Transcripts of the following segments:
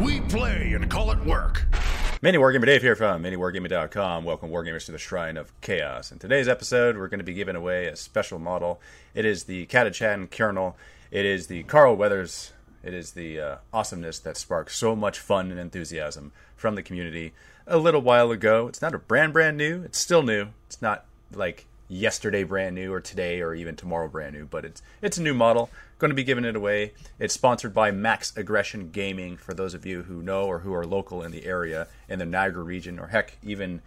We play and call it work. Mini Wargamer Dave here from MiniWargamer.com. Welcome, Wargamers, to the Shrine of Chaos. In today's episode, we're going to be giving away a special model. It is the Catachan Colonel. It is the Carl Weathers. It is the uh, awesomeness that sparked so much fun and enthusiasm from the community a little while ago. It's not a brand brand new. It's still new. It's not like yesterday brand new or today or even tomorrow brand new, but it's it's a new model. Going to be giving it away. It's sponsored by Max Aggression Gaming for those of you who know or who are local in the area in the Niagara region or heck even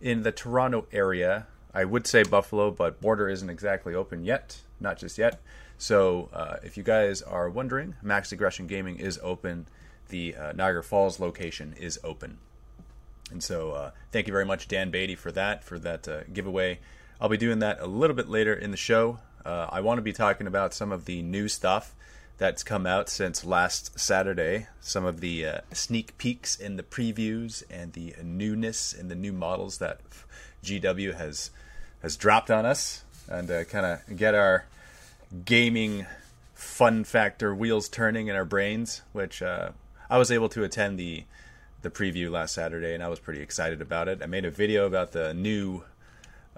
in the Toronto area. I would say Buffalo, but border isn't exactly open yet, not just yet. So uh, if you guys are wondering, Max Aggression Gaming is open. The uh, Niagara Falls location is open. And so, uh, thank you very much, Dan Beatty, for that, for that uh, giveaway. I'll be doing that a little bit later in the show. Uh, I want to be talking about some of the new stuff that's come out since last Saturday, some of the uh, sneak peeks in the previews and the newness and the new models that GW has has dropped on us, and uh, kind of get our gaming fun factor wheels turning in our brains. Which uh, I was able to attend the the preview last Saturday, and I was pretty excited about it. I made a video about the new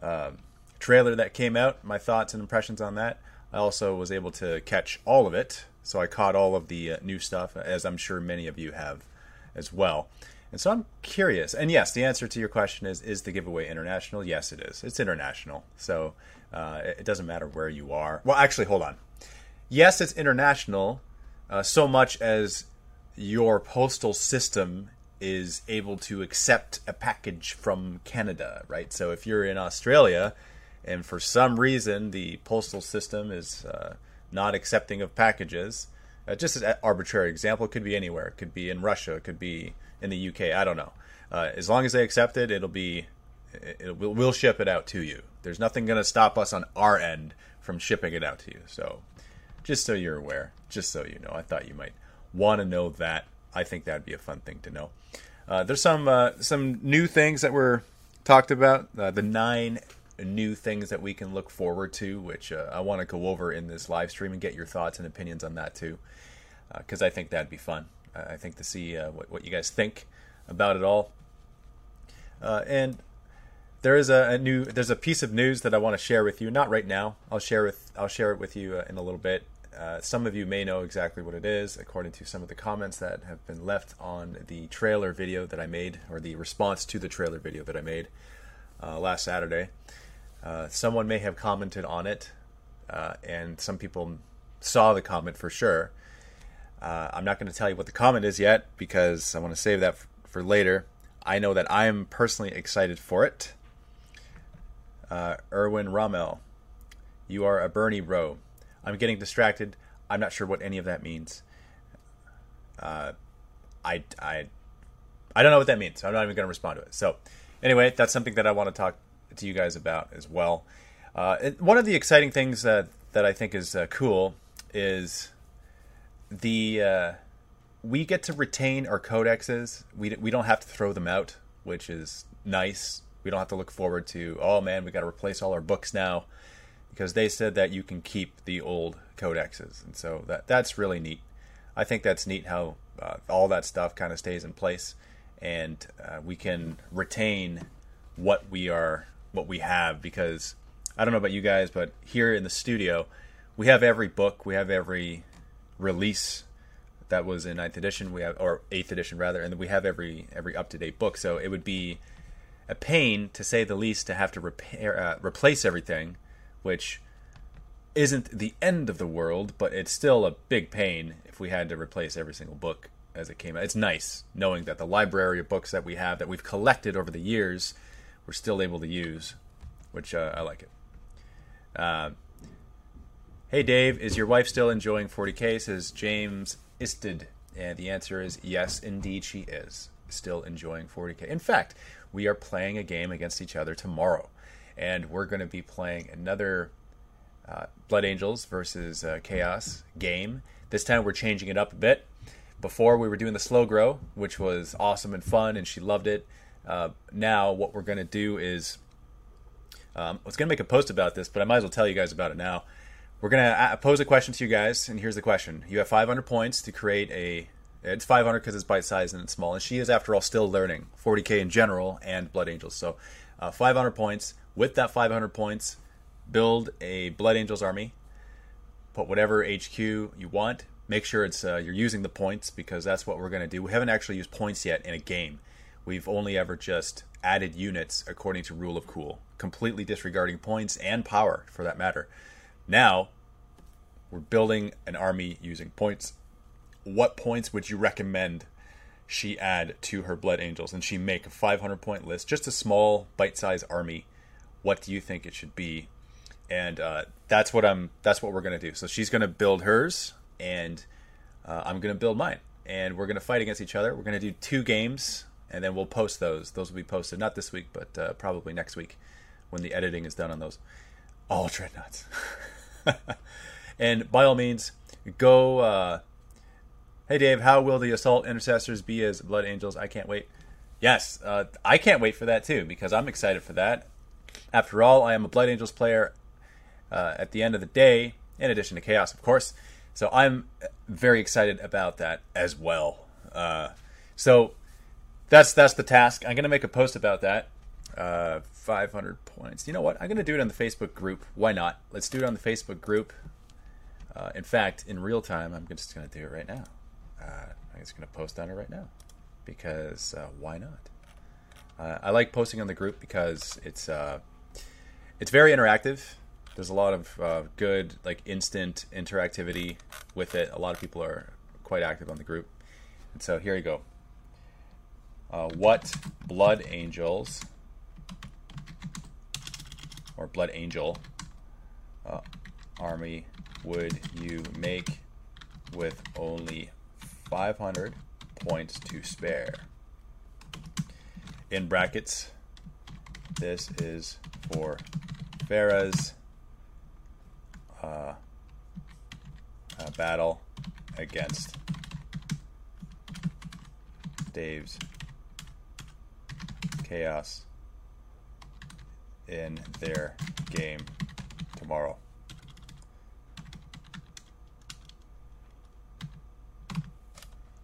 uh, trailer that came out, my thoughts and impressions on that. I also was able to catch all of it, so I caught all of the uh, new stuff, as I'm sure many of you have as well. And so I'm curious. And yes, the answer to your question is: Is the giveaway international? Yes, it is. It's international, so uh, it doesn't matter where you are. Well, actually, hold on. Yes, it's international, uh, so much as your postal system is able to accept a package from Canada, right? So if you're in Australia and for some reason the postal system is uh, not accepting of packages, uh, just an arbitrary example, it could be anywhere. It could be in Russia, it could be in the UK, I don't know. Uh, as long as they accept it, it'll be, it, we'll, we'll ship it out to you. There's nothing going to stop us on our end from shipping it out to you. So just so you're aware, just so you know, I thought you might want to know that I think that'd be a fun thing to know. Uh, there's some uh, some new things that were talked about. Uh, the nine new things that we can look forward to, which uh, I want to go over in this live stream and get your thoughts and opinions on that too, because uh, I think that'd be fun. I think to see uh, what, what you guys think about it all. and there is a, a, new there's a piece of news that I want to share with you. Not right now. I'll share with I'll share it with you in a little bit. Uh, some of you may know exactly what it is, according to some of the comments that have been left on the trailer video that I made, or the response to the trailer video that I made uh, last Saturday. Uh, someone may have commented on it, uh, and some people saw the comment for sure. Uh, I'm not going to tell you what the comment is yet because I want to save that f- for later. I know that I am personally excited for it. Erwin Rommel, you are a Bernie bro. I'm getting distracted. I'm not sure what any of that means. Uh, I, I, I don't know what that means. I'm not even going to respond to it. So, anyway, that's something that I want to talk to you guys about as well. Uh, one of the exciting things that that I think is uh, cool is the uh, we get to retain our codexes. We we don't have to throw them out, which is nice. We don't have to look forward to oh man, we got to replace all our books now because they said that you can keep the old codexes, and so that that's really neat. I think that's neat how uh, all that stuff kind of stays in place, and uh, we can retain what we are, what we have. Because I don't know about you guys, but here in the studio, we have every book, we have every release that was in ninth edition, we have or eighth edition rather, and we have every every up to date book. So it would be a pain to say the least to have to repair uh, replace everything which isn't the end of the world, but it's still a big pain if we had to replace every single book as it came out. It's nice knowing that the library of books that we have that we've collected over the years, we're still able to use, which uh, I like it. Uh, hey Dave, is your wife still enjoying 40k? Says James Isted. and the answer is yes, indeed she is still enjoying 40k. In fact, we are playing a game against each other tomorrow and we're going to be playing another uh, Blood Angels versus uh, Chaos game. This time we're changing it up a bit. Before we were doing the slow grow, which was awesome and fun, and she loved it. Uh, now what we're going to do is, um, I was going to make a post about this, but I might as well tell you guys about it now. We're going to pose a question to you guys, and here's the question: You have 500 points to create a It's 500 because it's bite sized and it's small, and she is, after all, still learning 40k in general and Blood Angels. So, uh, 500 points. With that 500 points, build a Blood Angels army. Put whatever HQ you want. Make sure it's uh, you're using the points because that's what we're going to do. We haven't actually used points yet in a game. We've only ever just added units according to rule of cool, completely disregarding points and power for that matter. Now, we're building an army using points. What points would you recommend she add to her Blood Angels? And she make a 500 point list, just a small bite sized army. What do you think it should be? And uh, that's what I'm. That's what we're gonna do. So she's gonna build hers, and uh, I'm gonna build mine, and we're gonna fight against each other. We're gonna do two games, and then we'll post those. Those will be posted not this week, but uh, probably next week when the editing is done on those. All dreadnoughts. and by all means, go. Uh, hey, Dave, how will the assault intercessors be as blood angels? I can't wait. Yes, uh, I can't wait for that too because I'm excited for that. After all, I am a Blood Angels player. Uh, at the end of the day, in addition to Chaos, of course. So I'm very excited about that as well. Uh, so that's that's the task. I'm gonna make a post about that. Uh, 500 points. You know what? I'm gonna do it on the Facebook group. Why not? Let's do it on the Facebook group. Uh, in fact, in real time, I'm just gonna do it right now. Uh, I'm just gonna post on it right now because uh, why not? Uh, I like posting on the group because it's uh, it's very interactive. There's a lot of good like instant interactivity with it. A lot of people are quite active on the group, and so here you go. Uh, what blood angels or blood angel uh, army would you make with only 500 points to spare? In brackets, this is for Farah's uh, battle against Dave's chaos in their game tomorrow.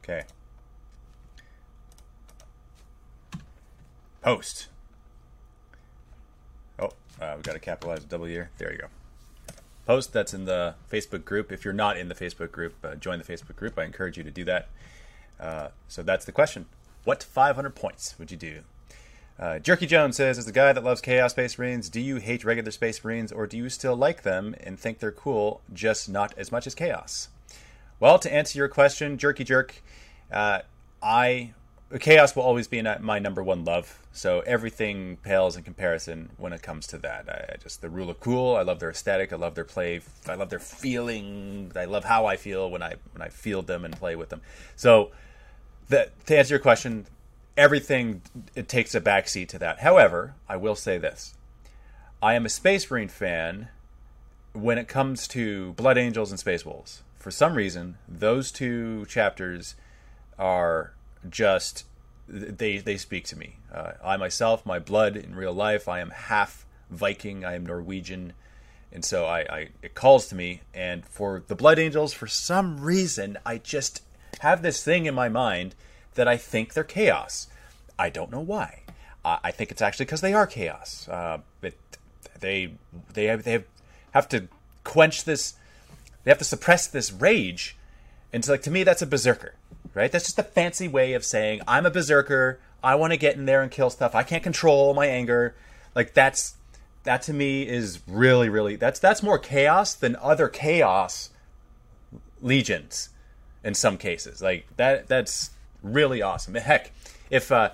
Okay. Post. Oh, uh, we got to capitalize W here. There you go. Post that's in the Facebook group. If you're not in the Facebook group, uh, join the Facebook group. I encourage you to do that. Uh, so that's the question. What 500 points would you do? Uh, Jerky Jones says, as a guy that loves Chaos Space Marines, do you hate regular Space Marines or do you still like them and think they're cool, just not as much as Chaos? Well, to answer your question, Jerky Jerk, uh, I Chaos will always be my number one love. So everything pales in comparison when it comes to that. I, I just the rule of cool. I love their aesthetic. I love their play. I love their feeling. I love how I feel when I when I field them and play with them. So to answer your question, everything it takes a backseat to that. However, I will say this: I am a Space Marine fan when it comes to Blood Angels and Space Wolves. For some reason, those two chapters are just they they speak to me. Uh, I myself, my blood in real life, I am half Viking. I am Norwegian, and so I, I it calls to me. And for the Blood Angels, for some reason, I just have this thing in my mind that I think they're chaos. I don't know why. I think it's actually because they are chaos. Uh, it, they they have, they have, have to quench this. They have to suppress this rage, and so like to me, that's a berserker right? That's just a fancy way of saying I'm a berserker. I want to get in there and kill stuff. I can't control my anger. Like that's that to me is really really that's that's more chaos than other chaos legions in some cases. Like that that's really awesome. Heck, if uh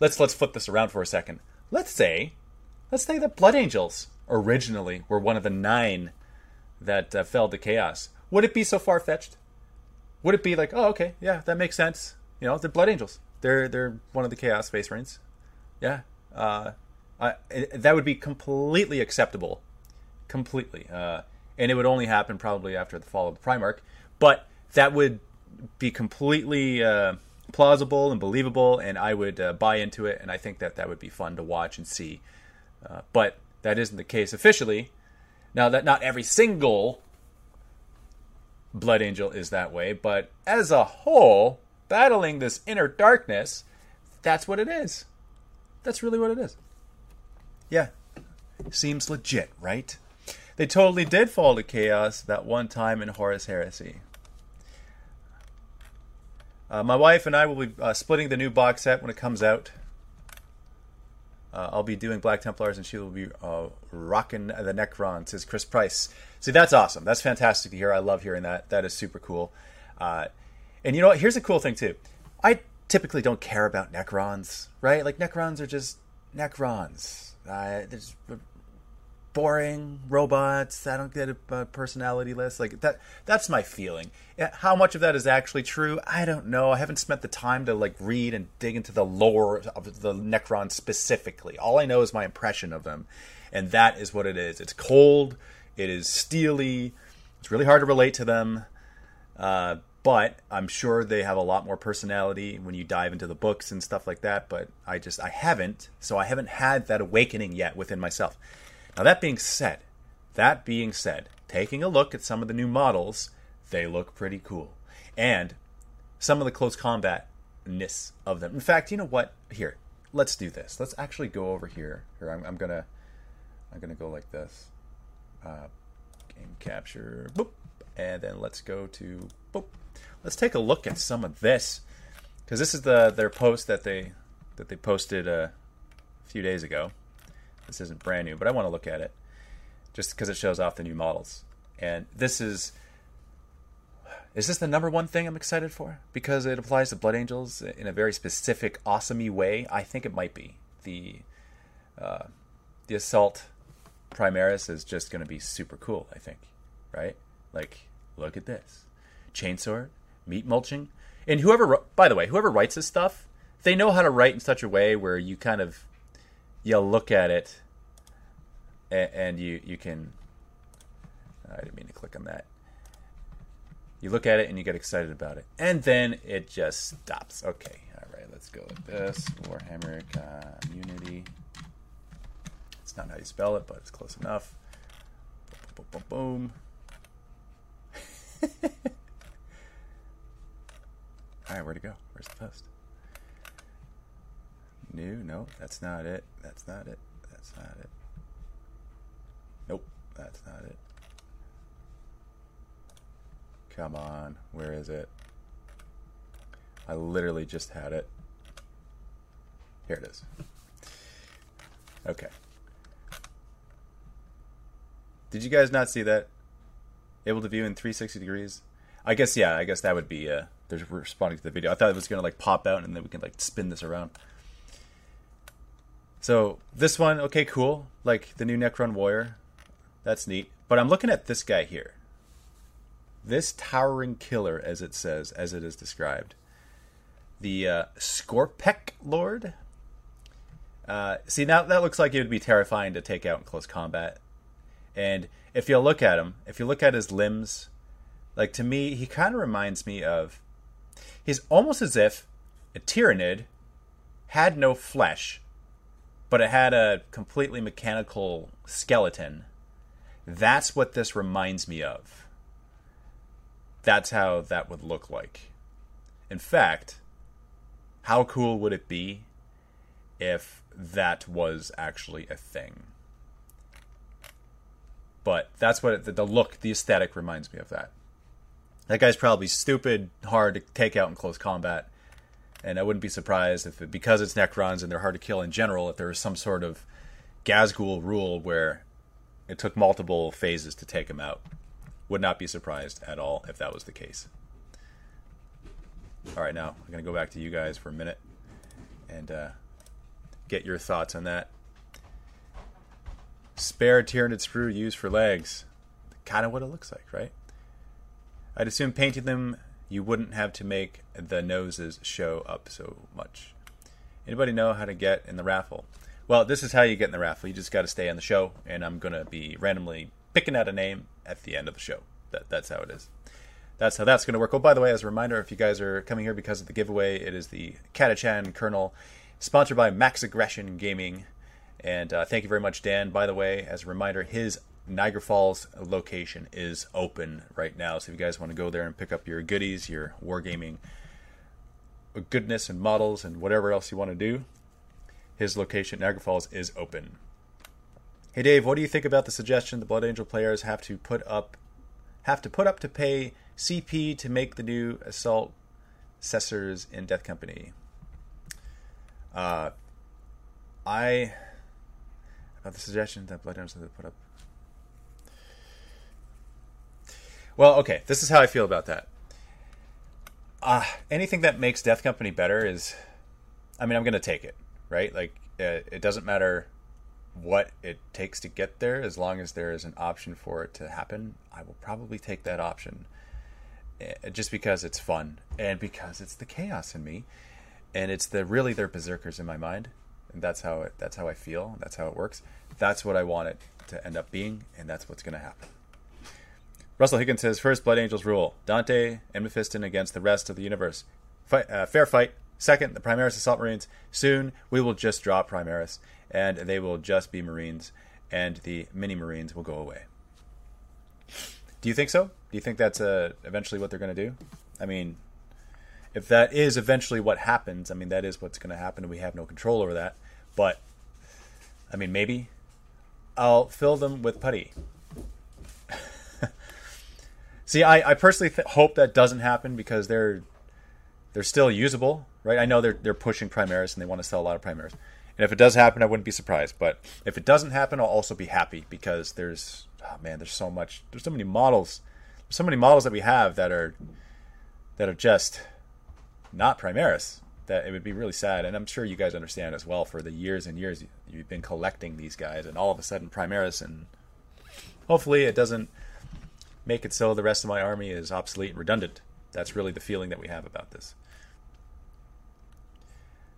let's let's flip this around for a second. Let's say let's say that blood angels originally were one of the 9 that uh, fell to chaos. Would it be so far fetched would it be like, oh, okay, yeah, that makes sense? You know, they're Blood Angels. They're they're one of the Chaos Space Marines. Yeah, uh, I, it, that would be completely acceptable, completely. Uh, and it would only happen probably after the fall of the Primarch. But that would be completely uh, plausible and believable, and I would uh, buy into it. And I think that that would be fun to watch and see. Uh, but that isn't the case officially. Now that not every single Blood Angel is that way, but as a whole, battling this inner darkness, that's what it is. That's really what it is. Yeah. Seems legit, right? They totally did fall to chaos that one time in Horus Heresy. Uh, my wife and I will be uh, splitting the new box set when it comes out. Uh, I'll be doing Black Templars, and she will be uh, rocking the Necron. Says Chris Price. See, that's awesome. That's fantastic to hear. I love hearing that. That is super cool. Uh, and you know what? Here's a cool thing too. I typically don't care about Necrons, right? Like Necrons are just Necrons. Uh, there's boring robots. I don't get a, personality list like that. That's my feeling. How much of that is actually true? I don't know. I haven't spent the time to like read and dig into the lore of the Necron specifically. All I know is my impression of them, and that is what it is. It's cold. It is steely. It's really hard to relate to them. Uh, but I'm sure they have a lot more personality when you dive into the books and stuff like that. But I just I haven't, so I haven't had that awakening yet within myself. Now, that being said, that being said, taking a look at some of the new models, they look pretty cool. And some of the close combatness of them. In fact, you know what? Here, let's do this. Let's actually go over here. Here, I'm, I'm gonna, I'm gonna go like this. Uh, game capture, boop, and then let's go to boop. Let's take a look at some of this because this is the their post that they that they posted a few days ago. This isn't brand new, but I want to look at it just because it shows off the new models. And this is is this the number one thing I'm excited for? Because it applies to Blood Angels in a very specific, awesomey way. I think it might be the uh, the Assault Primaris is just going to be super cool. I think, right? Like, look at this chainsaw, meat mulching, and whoever. By the way, whoever writes this stuff, they know how to write in such a way where you kind of you look at it and, and you you can I didn't mean to click on that. You look at it and you get excited about it. And then it just stops. Okay. All right, let's go with this. Warhammer Community. It's not how you spell it, but it's close enough. Boom, boom, boom. boom. All right, where to go? Where's the post? New? No, that's not it. That's not it. That's not it. Nope, that's not it. Come on, where is it? I literally just had it. Here it is. Okay. Did you guys not see that? Able to view in 360 degrees? I guess yeah. I guess that would be uh. There's responding to the video. I thought it was gonna like pop out and then we can like spin this around. So this one, okay, cool. Like the new Necron Warrior, that's neat. But I'm looking at this guy here. This towering killer, as it says, as it is described. The uh, Skorpekh Lord. Uh, see, now that looks like it would be terrifying to take out in close combat. And if you look at him, if you look at his limbs, like to me, he kind of reminds me of. He's almost as if a Tyranid had no flesh, but it had a completely mechanical skeleton. That's what this reminds me of. That's how that would look like. In fact, how cool would it be if that was actually a thing? But that's what it, the look, the aesthetic reminds me of that. That guy's probably stupid, hard to take out in close combat and I wouldn't be surprised if it, because it's Necrons and they're hard to kill in general, if there was some sort of Ghazghkull rule where it took multiple phases to take them out. Would not be surprised at all if that was the case. All right, now I'm going to go back to you guys for a minute and uh, get your thoughts on that. Spare Tyranid screw used for legs. Kind of what it looks like, right? I'd assume painting them you wouldn't have to make the noses show up so much. Anybody know how to get in the raffle? Well, this is how you get in the raffle. You just got to stay on the show, and I'm going to be randomly picking out a name at the end of the show. That, that's how it is. That's how that's going to work. Oh, by the way, as a reminder, if you guys are coming here because of the giveaway, it is the Catachan Colonel, sponsored by Max Aggression Gaming. And uh, thank you very much, Dan. By the way, as a reminder, his Niagara Falls location is open right now. So if you guys want to go there and pick up your goodies, your wargaming goodness and models and whatever else you want to do, his location, Niagara Falls, is open. Hey Dave, what do you think about the suggestion the Blood Angel players have to put up have to put up to pay CP to make the new assault Cessors in Death Company? Uh, I about the suggestion that Blood Angels have to put up. Well, okay, this is how I feel about that. Uh, anything that makes Death Company better is, I mean, I'm going to take it, right? Like, uh, it doesn't matter what it takes to get there, as long as there is an option for it to happen, I will probably take that option. Uh, just because it's fun and because it's the chaos in me, and it's the really they're berserkers in my mind, and that's how it, that's how I feel. That's how it works. That's what I want it to end up being, and that's what's going to happen. Russell Higgins says, First, Blood Angels rule. Dante and Mephiston against the rest of the universe. Fight, uh, fair fight. Second, the Primaris Assault Marines. Soon, we will just drop Primaris, and they will just be Marines, and the mini Marines will go away. Do you think so? Do you think that's uh, eventually what they're going to do? I mean, if that is eventually what happens, I mean, that is what's going to happen, and we have no control over that. But, I mean, maybe I'll fill them with putty. See, I, I personally th- hope that doesn't happen because they're they're still usable, right? I know they're they're pushing Primaris and they want to sell a lot of Primaris. And if it does happen, I wouldn't be surprised. But if it doesn't happen, I'll also be happy because there's oh man, there's so much, there's so many models, there's so many models that we have that are that are just not Primaris. That it would be really sad, and I'm sure you guys understand as well. For the years and years you've been collecting these guys, and all of a sudden Primaris, and hopefully it doesn't make it so the rest of my army is obsolete and redundant. That's really the feeling that we have about this.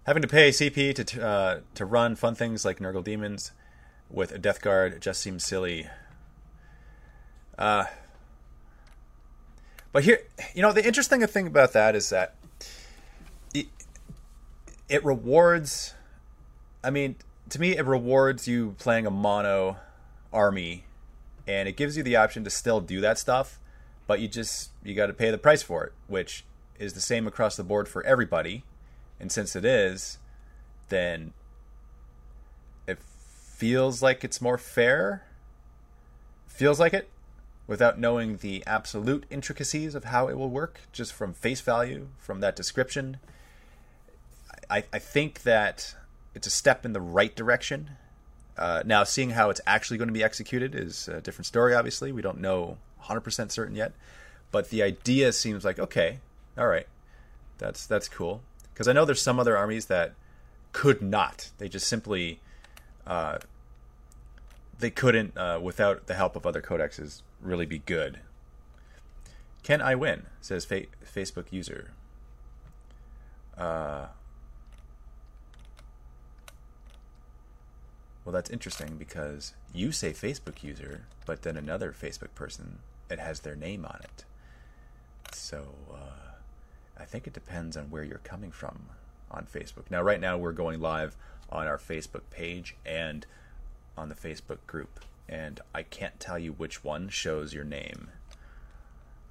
Having to pay CP to uh, to run fun things like Nurgle Demons with a Death Guard just seems silly. Uh, but here, you know, the interesting thing about that is that it, it rewards. I mean, to me, it rewards you playing a mono army and it gives you the option to still do that stuff, but you just you got to pay the price for it, which is the same across the board for everybody. And since it is, then it feels like it's more fair. Feels like it without knowing the absolute intricacies of how it will work, just from face value, from that description. I, I think that it's a step in the right direction uh, now, seeing how it's actually going to be executed is a different story. Obviously, we don't know 100% certain yet, but the idea seems like okay, all right, that's that's cool. Because I know there's some other armies that could not. They just simply uh, they couldn't, uh, without the help of other codexes, really be good. Can I win? Says fa- Facebook user. Uh, Well, that's interesting because you say Facebook user, but then another Facebook person, it has their name on it. So uh, I think it depends on where you're coming from on Facebook. Now, right now, we're going live on our Facebook page and on the Facebook group, and I can't tell you which one shows your name.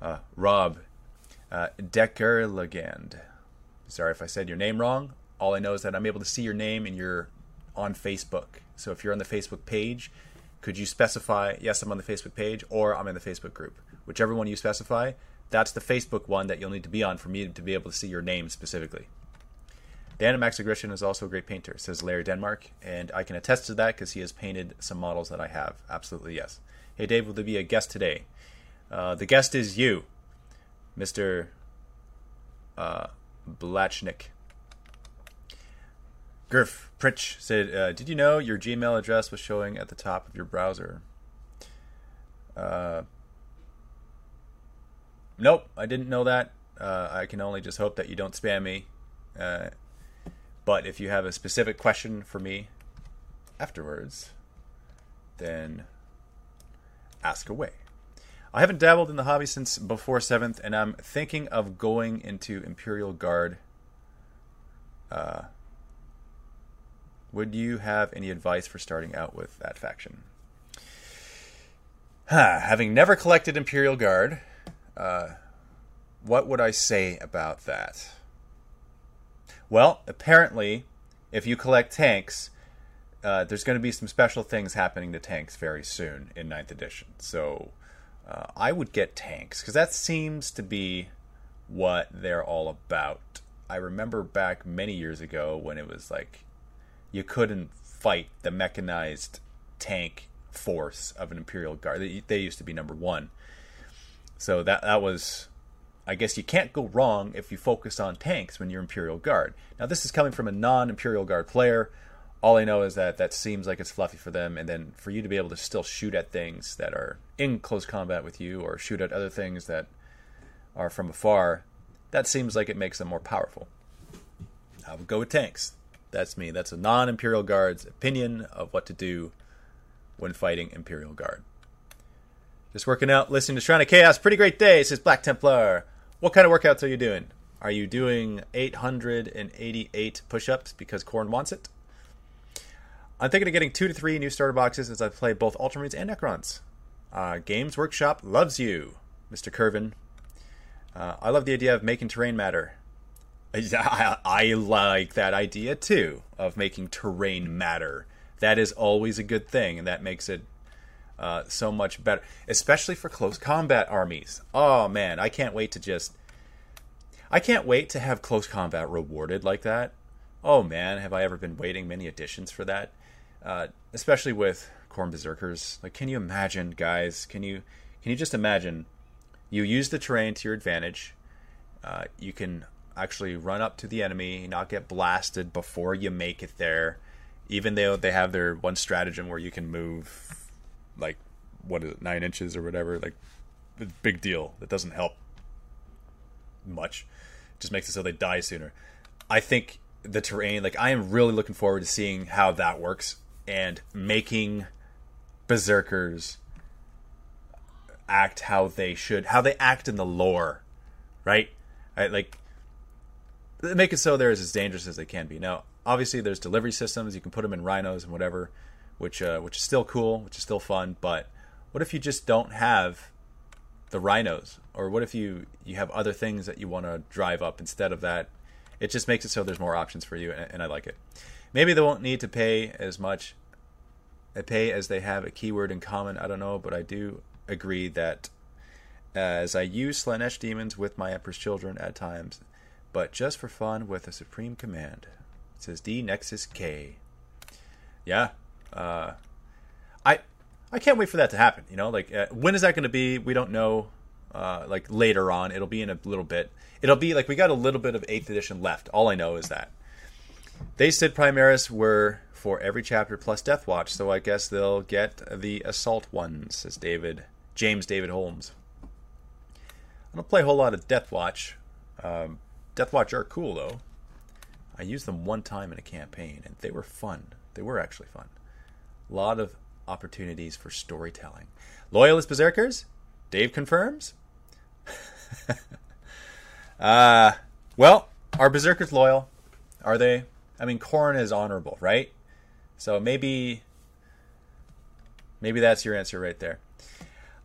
Uh, Rob uh, Decker Legend. Sorry if I said your name wrong. All I know is that I'm able to see your name and you're on Facebook. So if you're on the Facebook page, could you specify, yes, I'm on the Facebook page, or I'm in the Facebook group? Whichever one you specify, that's the Facebook one that you'll need to be on for me to be able to see your name specifically. The Animax Aggression is also a great painter, says Larry Denmark, and I can attest to that because he has painted some models that I have. Absolutely, yes. Hey, Dave, will there be a guest today? Uh, the guest is you, Mr. Uh, Blachnik. Griff Pritch said, uh, "Did you know your Gmail address was showing at the top of your browser?" Uh, nope, I didn't know that. Uh, I can only just hope that you don't spam me. Uh, but if you have a specific question for me afterwards, then ask away. I haven't dabbled in the hobby since before seventh, and I'm thinking of going into Imperial Guard. Uh, would you have any advice for starting out with that faction? Huh, having never collected Imperial Guard, uh, what would I say about that? Well, apparently, if you collect tanks, uh, there's going to be some special things happening to tanks very soon in 9th edition. So uh, I would get tanks because that seems to be what they're all about. I remember back many years ago when it was like you couldn't fight the mechanized tank force of an Imperial Guard. They, they used to be number one. So that that was I guess you can't go wrong if you focus on tanks when you're Imperial Guard. Now, this is coming from a non Imperial Guard player. All I know is that that seems like it's fluffy for them, and then for you to be able to still shoot at things that are in close combat with you or shoot at other things that are from afar, that seems like it makes them more powerful. I would go with tanks. That's me. That's a non Imperial Guard's opinion of what to do when fighting Imperial Guard. Just working out, listening to Shrine of Chaos. Pretty great day, says Black Templar. What kind of workouts are you doing? Are you doing 888 push ups because Khorne wants it? I'm thinking of getting two to three new starter boxes as I play both Ultramarines and Necrons. Uh, Games Workshop loves you, Mr. Curvin. Uh, I love the idea of making terrain matter. I, I like that idea too, of making terrain matter. That is always a good thing, and that makes it uh, so much better, especially for close combat armies. Oh man, I can't wait to just. I can't wait to have close combat rewarded like that. Oh man, have I ever been waiting many editions for that? Uh, especially with Khorne Berserkers. Like, can you imagine, guys? Can you can you just imagine? You use the terrain to your advantage. Uh, you can actually run up to the enemy, not get blasted before you make it there. Even though they have their one stratagem where you can move like what is it nine inches or whatever like big deal that doesn't help much. It just makes it so they die sooner. I think the terrain like i am really looking forward to seeing how that works and making berserkers act how they should how they act in the lore right? I, like make it so they're as dangerous as they can be now obviously there's delivery systems you can put them in rhinos and whatever which uh, which is still cool, which is still fun. But what if you just don't have the rhinos, or what if you you have other things that you want to drive up instead of that? It just makes it so there's more options for you, and, and I like it. Maybe they won't need to pay as much, uh, pay as they have a keyword in common. I don't know, but I do agree that as I use Slaanesh demons with my Emperor's children at times, but just for fun with a supreme command. It says D Nexus K. Yeah, uh, I I can't wait for that to happen. You know, like uh, when is that going to be? We don't know. Uh, like later on, it'll be in a little bit. It'll be like we got a little bit of Eighth Edition left. All I know is that they said Primaris were for every chapter plus Death Watch, so I guess they'll get the Assault ones, says David James David Holmes. I don't play a whole lot of Death Watch. Um, Death Watch are cool though. I used them one time in a campaign, and they were fun. They were actually fun. A lot of opportunities for storytelling. Loyalist Berserkers? Dave confirms? uh, well, are Berserkers loyal? Are they? I mean, Khorne is honorable, right? So maybe, maybe that's your answer right there.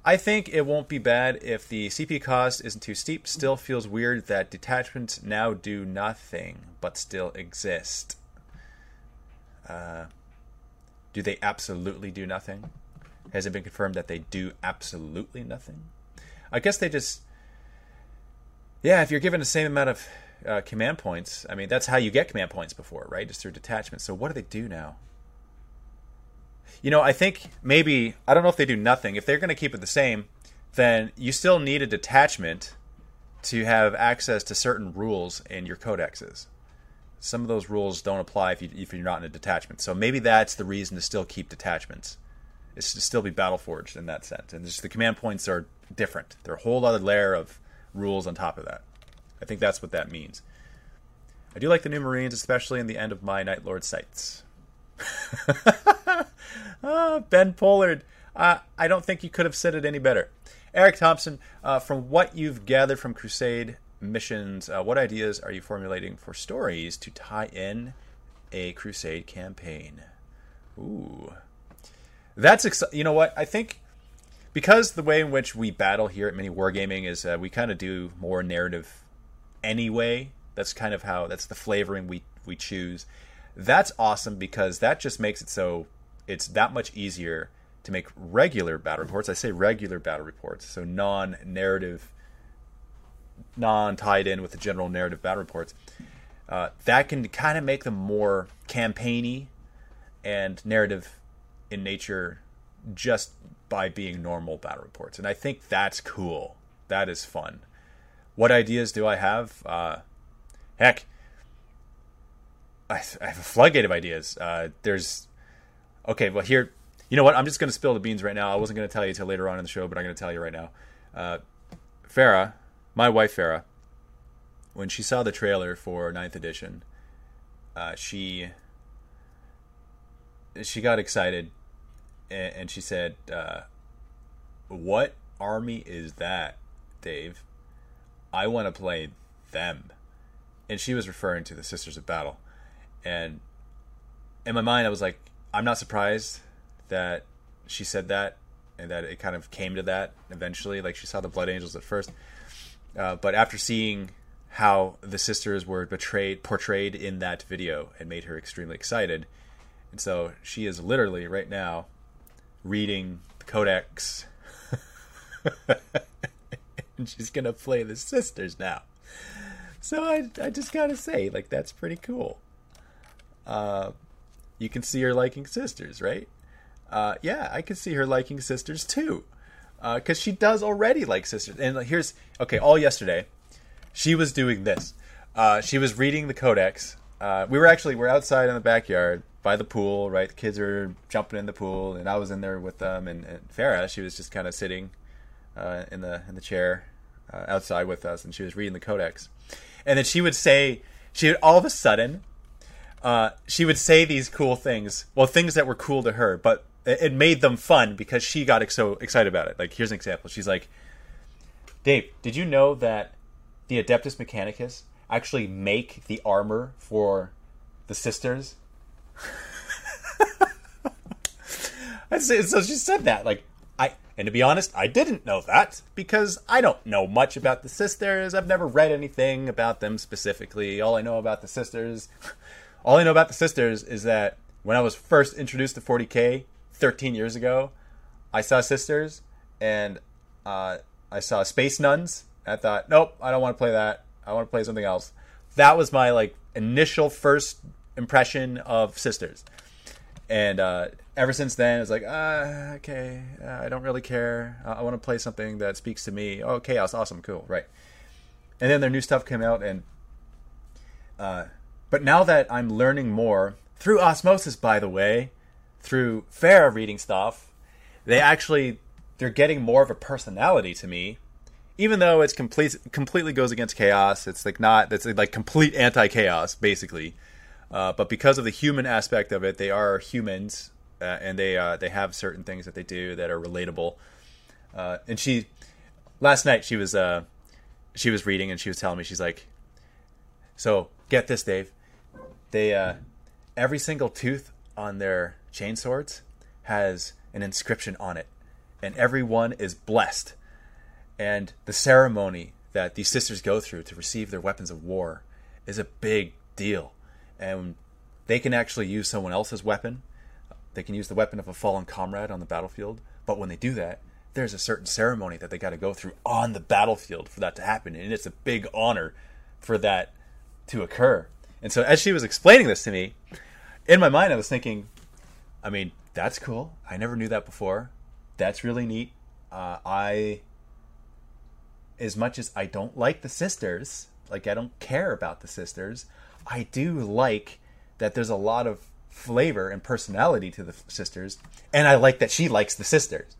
I think it won't be bad if the CP cost isn't too steep. Still feels weird that detachments now do nothing but still exist. Uh, do they absolutely do nothing? Has it been confirmed that they do absolutely nothing? I guess they just. Yeah, if you're given the same amount of uh, command points, I mean, that's how you get command points before, right? Just through detachment. So what do they do now? You know, I think maybe. I don't know if they do nothing. If they're going to keep it the same, then you still need a detachment to have access to certain rules in your codexes some of those rules don't apply if, you, if you're not in a detachment. So maybe that's the reason to still keep detachments. Is to still be battle forged in that sense. And just the command points are different. They're a whole other layer of rules on top of that. I think that's what that means. I do like the new Marines, especially in the end of my Night Lord sites. ah, ben Pollard. Uh, I don't think you could have said it any better. Eric Thompson, uh, from what you've gathered from Crusade, missions, uh, what ideas are you formulating for stories to tie in a crusade campaign? Ooh, that's exci- you know what I think because the way in which we battle here at Mini Wargaming is uh, we kind of do more narrative anyway. That's kind of how that's the flavoring we we choose. That's awesome because that just makes it so it's that much easier to make regular battle reports. I say regular battle reports, so non-narrative, non-tied in with the general narrative battle reports. Uh, that can kind of make them more campaigny and narrative in nature just by being normal battle reports. And I think that's cool. That is fun. What ideas do I have? Uh, heck, I, have a floodgate of ideas. Uh, there's okay. Well, here, you know what? I'm just going to spill the beans right now. I wasn't going to tell you till later on in the show, but I'm going to tell you right now. Uh, Farah, my wife Farah, when she saw the trailer for Ninth Edition, uh, she she got excited and, and she said, uh, "What army is that, Dave? I want to play them." And she was referring to the Sisters of Battle, and in my mind, I was like, "I'm not surprised that she said that, and that it kind of came to that eventually. Like she saw the Blood Angels at first, uh, but after seeing." How the sisters were betrayed, portrayed in that video, it made her extremely excited. And so she is literally right now reading the codex. and she's gonna play the sisters now. So I, I just gotta say, like that's pretty cool. Uh, you can see her liking sisters, right? Uh, yeah, I can see her liking sisters too, because uh, she does already like sisters. And here's okay. All yesterday, she was doing this. Uh, she was reading the codex. Uh, we were actually we're outside in the backyard by the pool, right? The kids are jumping in the pool, and I was in there with them. And, and Farah, she was just kind of sitting uh, in the in the chair uh, outside with us, and she was reading the codex. And then she would say, she would all of a sudden, uh, she would say these cool things. Well, things that were cool to her, but it, made them fun because she got so excited about it. Like, here's an example. She's like, Dave, did you know that the Adeptus Mechanicus actually make the armor for the sisters so she said that like I and to be honest, I didn't know that because I don't know much about the sisters. I've never read anything about them specifically. All I know about the sisters, all I know about the sisters is that when I was first introduced to 40k 13 years ago, I saw sisters and uh, I saw space nuns. I thought, nope, I don't want to play that. I want to play something else. That was my like initial first impression of Sisters. And uh, ever since then, it's like, uh, okay, uh, I don't really care. I want to play something that speaks to me. Oh, Chaos, awesome, cool, right. And then their new stuff came out, and uh, but now that I'm learning more through osmosis, by the way, through Farah reading stuff, they actually they're getting more of a personality to me. Even though it's complete completely goes against chaos it's like not it's like complete anti-chaos basically. Uh, but because of the human aspect of it, they are humans, uh, and they uh, they have certain things that they do that are relatable. Uh, and she, last night, she was uh, she was reading, and she was telling me she's like, so get this, Dave, they uh, every single tooth on their chain swords has an inscription on it, and every one is blessed. And the ceremony that these sisters go through to receive their weapons of war is a big deal and they can actually use someone else's weapon. They can use the weapon of a fallen comrade on the battlefield. But when they do that, there's a certain ceremony that they got to go through on the battlefield for that to happen, and it's a big honor for that to occur. And so, as she was explaining this to me, in my mind, I was thinking, I mean, that's cool. I never knew that before. That's really neat. Uh, I, as much as I don't like the sisters, like I don't care about the sisters, I do like that there's a lot of flavor and personality to the sisters, and I like that she likes the sisters.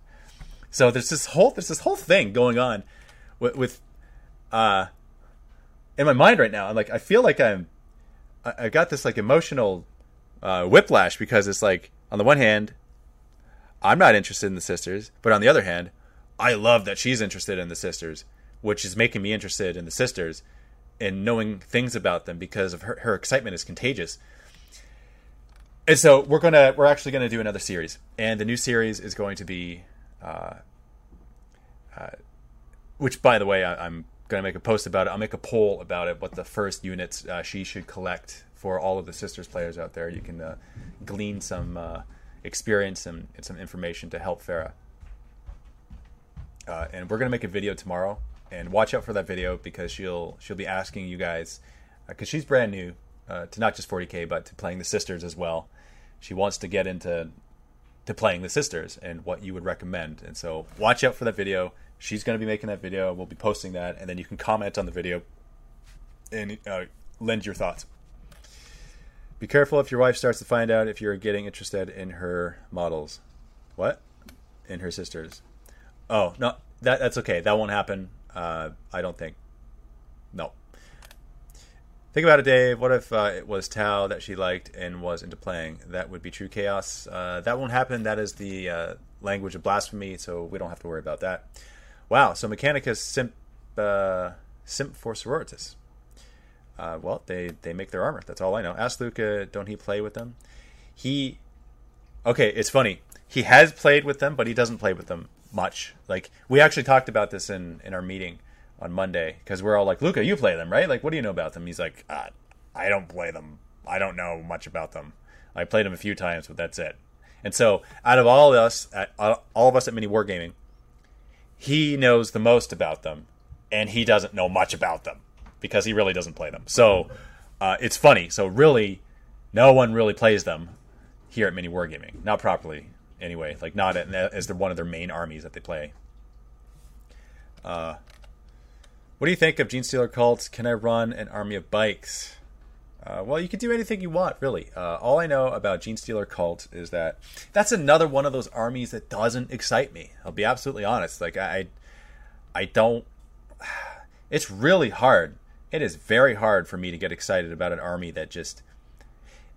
So there's this whole there's this whole thing going on with, with uh in my mind right now. I'm like I feel like I'm I, got this like emotional uh, whiplash because it's like on the one hand I'm not interested in the sisters, but on the other hand I love that she's interested in the sisters, which is making me interested in the sisters and knowing things about them because of her, her excitement is contagious. And so we're gonna we're actually gonna do another series, and the new series is going to be, uh, uh, which by the way I, am gonna make a post about it. I'll make a poll about it. What the first units uh, she should collect for all of the sisters players out there. You can uh, glean some uh, experience and, and, some information to help Farah. Uh, and we're gonna make a video tomorrow, and watch out for that video because she'll she'll be asking you guys because uh, she's brand new uh, to not just 40k but to playing the sisters as well. She wants to get into to playing the sisters and what you would recommend. And so watch out for that video. She's going to be making that video. We'll be posting that, and then you can comment on the video and uh, lend your thoughts. Be careful if your wife starts to find out if you're getting interested in her models. What? In her sisters. Oh no, that that's okay. That won't happen. Uh, I don't think. No. Think about it, Dave. What if uh, it was Tau that she liked and was into playing? That would be true chaos. Uh, that won't happen. That is the uh, language of blasphemy, so we don't have to worry about that. Wow. So Mechanicus simp uh, simp for sororitas. Uh, well, they they make their armor. That's all I know. Ask Luca. Don't he play with them? He. Okay, it's funny. He has played with them, but he doesn't play with them much. Like we actually talked about this in in our meeting on Monday because we're all like, Luca, you play them, right? Like, what do you know about them? He's like, ah, I don't play them. I don't know much about them. I played them a few times, but that's it. And so, out of all of us, all of us at Mini Wargaming, he knows the most about them, and he doesn't know much about them because he really doesn't play them. So, uh, it's funny. So, really, no one really plays them here at Mini Wargaming, not properly anyway. Like not as one of their main armies that they play. Uh, what do you think of Genestealer cults? Can I run an army of bikes? Uh, well, you can do anything you want, really. Uh, all I know about Genestealer cult is that that's another one of those armies that doesn't excite me. I'll be absolutely honest. Like I, I don't. It's really hard. It is very hard for me to get excited about an army that just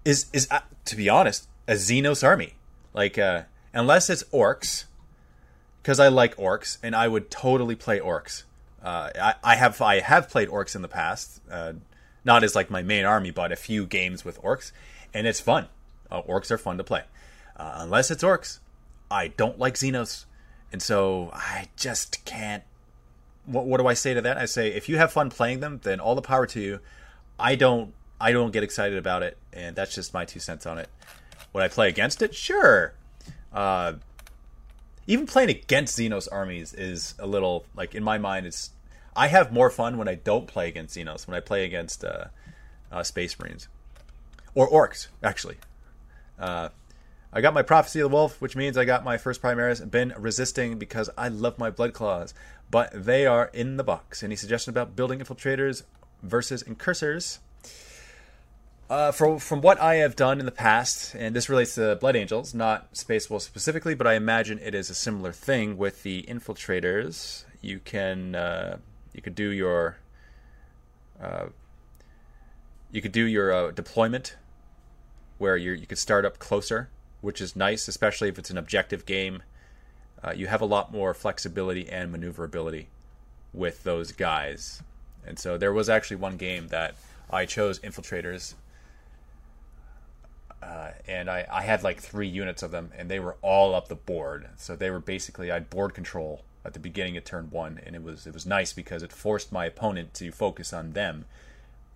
is is uh, to be honest a Xenos army. Like uh, unless it's orcs, because I like orcs, and I would totally play orcs. Uh, I, I, have I have played orcs in the past, uh, not as like my main army, but a few games with orcs, and it's fun. Uh, orcs are fun to play, uh, unless it's orcs. I don't like Xenos, and so I just can't. What, what do I say to that? I say if you have fun playing them, then all the power to you. I don't. I don't get excited about it, and that's just my two cents on it. Would I play against it? Sure. Uh, even playing against Xenos armies is a little like in my mind. It's I have more fun when I don't play against Xenos when I play against uh, uh, Space Marines or Orcs. Actually, uh, I got my Prophecy of the Wolf, which means I got my first Primaris. Been resisting because I love my Blood Claws, but they are in the box. Any suggestion about building infiltrators versus incursors? Uh, from from what I have done in the past, and this relates to Blood Angels, not Space Wolves specifically, but I imagine it is a similar thing with the infiltrators. You can uh, you could do your uh, you could do your uh, deployment where you you could start up closer, which is nice, especially if it's an objective game. Uh, you have a lot more flexibility and maneuverability with those guys, and so there was actually one game that I chose infiltrators uh, and I, I had like three units of them, and they were all up the board. So they were basically I had board control at the beginning of turn one, and it was it was nice because it forced my opponent to focus on them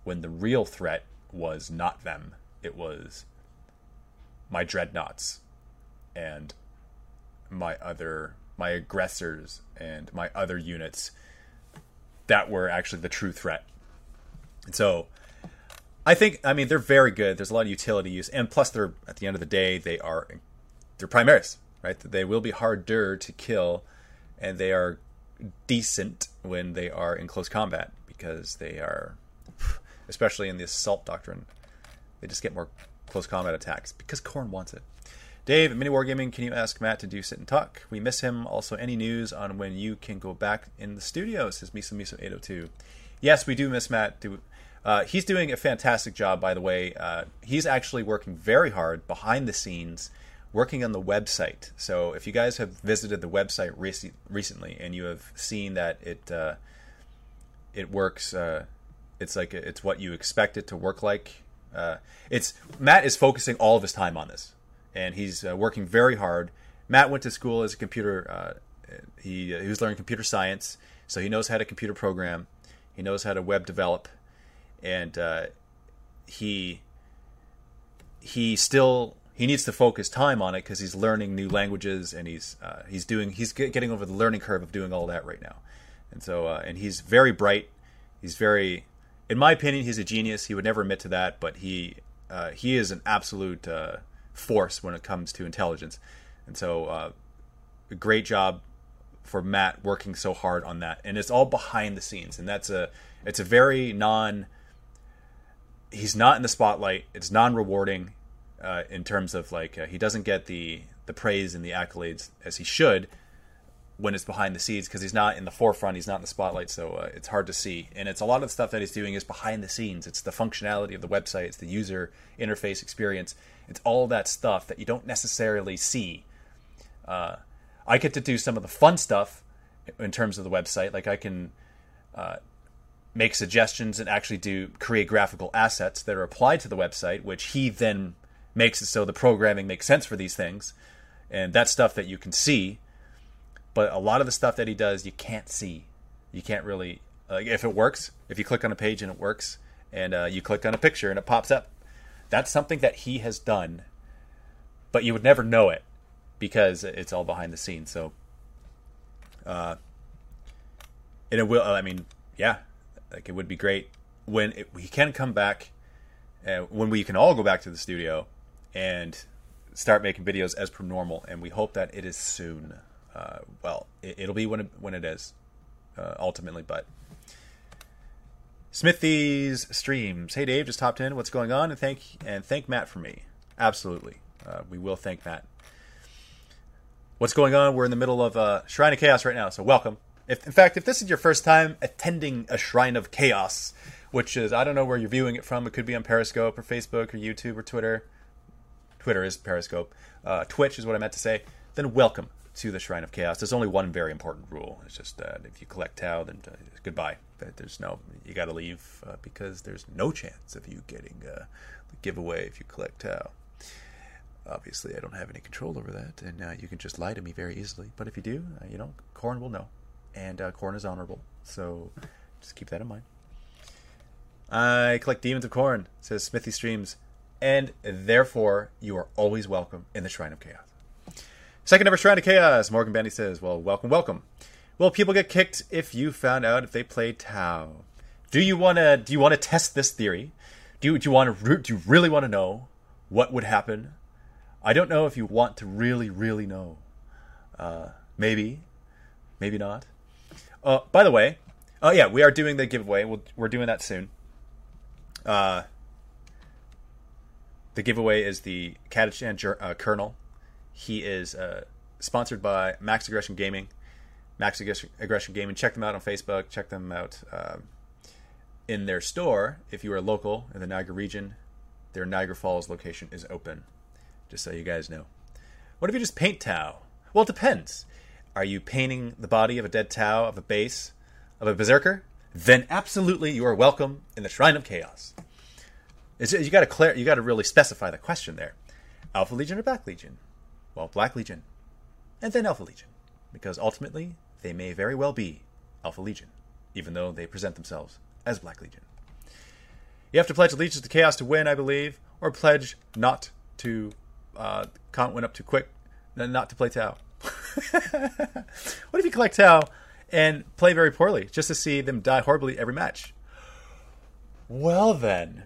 when the real threat was not them. It was my dreadnoughts and my other my aggressors and my other units that were actually the true threat. And so I think I mean they're very good. There's a lot of utility use, and plus they're at the end of the day they are they're Primaris, right? They will be harder to kill, and they are decent when they are in close combat because they are, especially in the assault doctrine, they just get more close combat attacks because Khorne wants it. Dave, Mini Wargaming, can you ask Matt to do sit and talk? We miss him. Also, any news on when you can go back in the studio? Says Miso Miso 802. Yes, we do miss Matt. Uh, he's doing a fantastic job, by the way. Uh, he's actually working very hard behind the scenes, working on the website. So if you guys have visited the website rec- recently and you have seen that it uh, it works, uh, it's like it's what you expect it to work like. Uh, it's Matt is focusing all of his time on this, and he's uh, working very hard. Matt went to school as a computer. he he was learning computer science, so he knows how to computer program He knows how to web develop, and uh, he he still he needs to focus time on it because he's learning new languages and he's uh, he's doing he's getting over the learning curve of doing all that right now, and so uh, and he's very bright. He's very, in my opinion, he's a genius. He would never admit to that, but he uh, he is an absolute uh, force when it comes to intelligence, and so uh, a great job for Matt working so hard on that, and it's all behind the scenes, and that's a it's a very non. He's not in the spotlight. It's non-rewarding uh, in terms of like uh, he doesn't get the the praise and the accolades as he should when it's behind the scenes because he's not in the forefront. He's not in the spotlight, so uh, it's hard to see. And it's a lot of the stuff that he's doing is behind the scenes. It's the functionality of the website. It's the user interface experience. It's all that stuff that you don't necessarily see. Uh, I get to do some of the fun stuff in terms of the website. Like I can uh, make suggestions and actually do create graphical assets that are applied to the website, which he then makes it so the programming makes sense for these things. And that's stuff that you can see. But a lot of the stuff that he does, you can't see. You can't really, if it works, if you click on a page and it works, and uh, you click on a picture and it pops up, that's something that he has done, but you would never know it because it's all behind the scenes. So, uh, and it will, I mean, yeah, like it would be great when it, we can come back, uh, when we can all go back to the studio and start making videos as per normal. And we hope that it is soon. Uh, well, it, will be when it, when it is, uh, ultimately. But Smithy's streams. Hey Dave, just hopped in. What's going on? And thank and thank Matt for me. Absolutely, uh, we will thank Matt. What's going on? We're in the middle of uh, Shrine of Chaos right now, so welcome. If in fact, if this is your first time attending a Shrine of Chaos, which is I don't know where you're viewing it from. It could be on Periscope or Facebook or YouTube or Twitter. Twitter is Periscope. Uh, Twitch is what I meant to say. Then welcome to the Shrine of Chaos. There's only one very important rule. It's just that if you collect Tau, then uh, goodbye. There's no, you got to leave uh, because there's no chance of you getting uh, the giveaway if you collect Tau. Obviously, I don't have any control over that, and uh, you can just lie to me very easily. But if you do, uh, you know, Khorne will know, and uh, Khorne is honorable. So just keep that in mind. I collect Demons of Khorne, says Smithy Streams and therefore you are always welcome in the Shrine of Chaos. Second ever Shrine of Chaos, Morgan Bandy says, Well, welcome, welcome. Will people get kicked if you found out if they play Tau? Do you wanna do you wanna test this theory? Do you, do you want to do you really want to know what would happen? I don't know if you want to really really know. Uh, maybe, maybe not. Uh, by the way, oh yeah, we are doing the giveaway. we we are doing that soon. Uh, the giveaway is the Catachan uh, Colonel. He is uh, sponsored by Max Aggression Gaming. Max Aggression Gaming. Check them out on Facebook. Check them out um, in their store if you are local in the Niagara region. Their Niagara Falls location is open. Just so you guys know. What if you just paint Tau? Well, it depends. Are you painting the body of a dead Tau of a base of a berserker? Then absolutely you are welcome in the Shrine of Chaos. It's, you got to clear. You got to really specify the question there. Alpha Legion or Black Legion? Well, Black Legion, and then Alpha Legion, because ultimately they may very well be Alpha Legion, even though they present themselves as Black Legion. You have to pledge allegiance to chaos to win, I believe, or pledge not to uh, count win up too quick, not to play Tau. what if you collect Tau and play very poorly just to see them die horribly every match? Well then,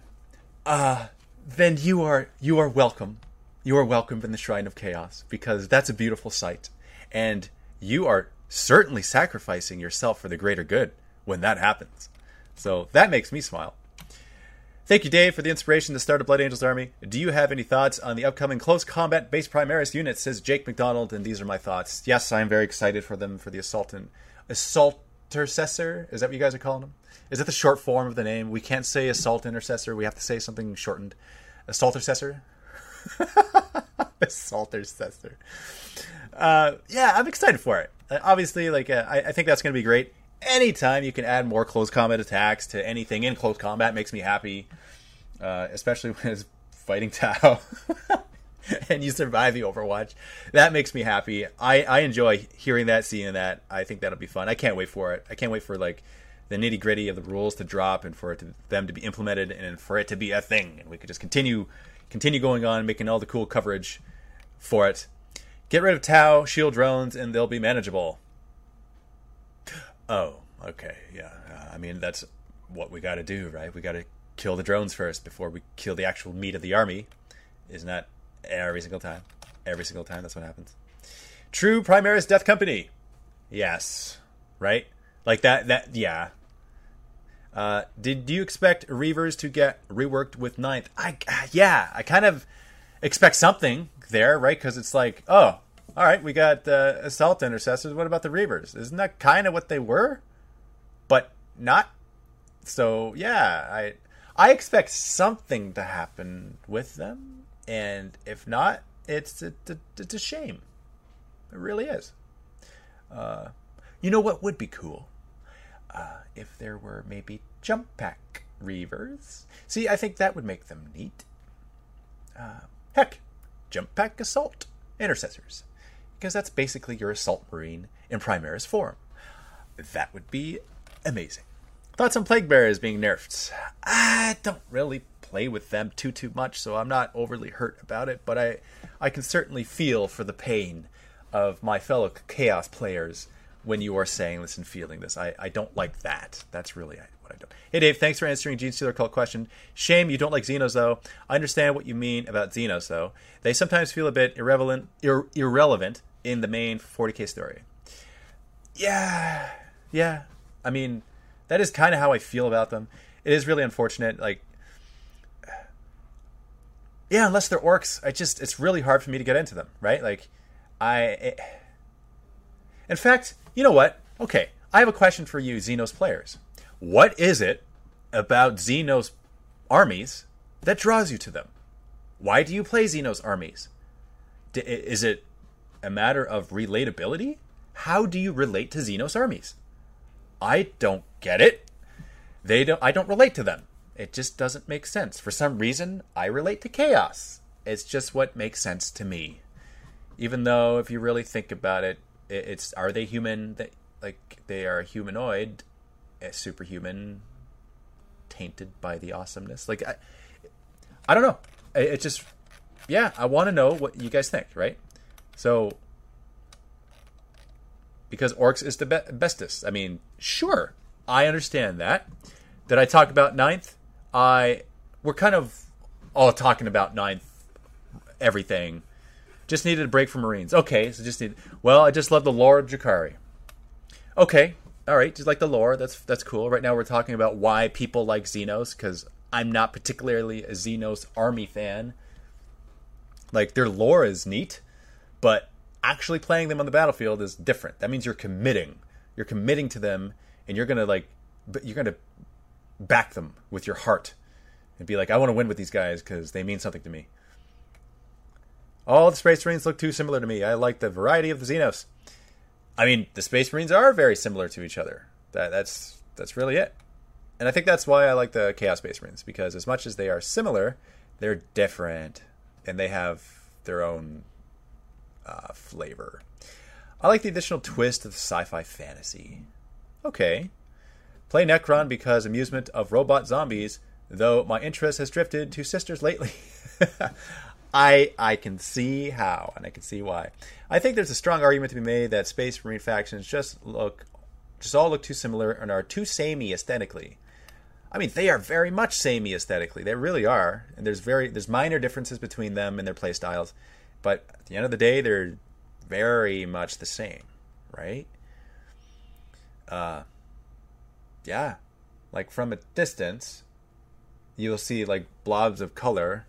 uh, then you are you are welcome. You are welcome in the Shrine of Chaos because that's a beautiful sight, and you are certainly sacrificing yourself for the greater good when that happens. So that makes me smile. Thank you, Dave, for the inspiration to start a Blood Angels army. Do you have any thoughts on the upcoming close combat base Primaris unit? Says Jake McDonald, and these are my thoughts. Yes, I am very excited for them for the assault and assault intercessor. Is that what you guys are calling them? Is that the short form of the name? We can't say assault intercessor. We have to say something shortened. Assault intercessor. assault intercessor. Uh, yeah, I'm excited for it. Uh, obviously, like uh, I, I, think that's going to be great. Anytime you can add more close combat attacks to anything in close combat makes me happy. Uh, especially when it's fighting Tau. and you survive the Overwatch. That makes me happy. I, I enjoy hearing that, seeing that. I think that'll be fun. I can't wait for it. I can't wait for like the nitty gritty of the rules to drop and for it to, them to be implemented and for it to be a thing, and we could just continue continue going on, making all the cool coverage for it. Get rid of Tau, shield drones, and they'll be manageable. Oh, okay, yeah. Uh, I mean, that's what we got to do, right? We got to kill the drones first before we kill the actual meat of the army. Isn't that every single time? Every single time, that's what happens. True Primaris Death Company. Yes, right? Like that. That yeah. Uh, did you expect Reivers to get reworked with Ninth? I yeah, I kind of expect something there, right? Because it's like, oh, all right, we got uh, assault intercessors. What about the Reivers? Isn't that kind of what they were, but not? So yeah, I I expect something to happen with them, and if not, it's a, it's a shame. It really is. Uh, you know what would be cool? Uh, if there were maybe jump pack reivers. See, I think that would make them neat. Uh, heck, jump pack assault intercessors. Because that's basically your assault marine in Primaris form. That would be amazing. Thoughts on plague bearers being nerfed? I don't really play with them too too much, so I'm not overly hurt about it. But I, I can certainly feel for the pain of my fellow chaos players when you are saying this and feeling this. I, I don't like that. That's really what I don't. Hey Dave, thanks for answering Genestealer cult question. Shame you don't like Xenos though. I understand what you mean about Xenos though. They sometimes feel a bit irrelevant, ir- irrelevant in the main 40k story. Yeah, yeah. I mean, that is kind of how I feel about them. It is really unfortunate. Like, yeah, unless they're orcs, I just it's really hard for me to get into them. Right? Like, I. It, in fact, you know what? Okay, I have a question for you, Xenos players. What is it about Xenos armies that draws you to them? Why do you play Xenos armies? D- is it a matter of relatability? How do you relate to Xenos armies? I don't get it. They don't I don't relate to them. It just doesn't make sense. For some reason, I relate to chaos. It's just what makes sense to me. Even though if you really think about it, it's are they human that like they are humanoid, superhuman tainted by the awesomeness. Like I I don't know. It, it just yeah, I want to know what you guys think, right? So because orcs is the be- bestest. I mean, sure, I understand that. Did I talk about ninth? I we're kind of all talking about ninth everything. Just needed a break from Marines. Okay, so just need. Well, I just love the lore of Drukhari. Okay, all right, just like the lore. That's that's cool. Right now, we're talking about why people like Xenos because I'm not particularly a Xenos army fan. Like their lore is neat, but actually playing them on the battlefield is different. That means you're committing. You're committing to them, and you're gonna like, you're gonna back them with your heart, and be like, I want to win with these guys because they mean something to me. All the Space Marines look too similar to me. I like the variety of the Xenos. I mean, the Space Marines are very similar to each other. That that's that's really it. And I think that's why I like the Chaos Space Marines because as much as they are similar, they're different and they have their own uh, flavor. I like the additional twist of sci-fi fantasy. Okay. Play Necron because amusement of robot zombies, though my interest has drifted to sisters lately. I I can see how, and I can see why. I think there's a strong argument to be made that Space Marine factions just look, just all look too similar and are too samey aesthetically. I mean, they are very much samey aesthetically. They really are, and there's very there's minor differences between them and their play styles. But at the end of the day, they're very much the same, right? Uh, yeah, like from a distance, you'll see like blobs of color.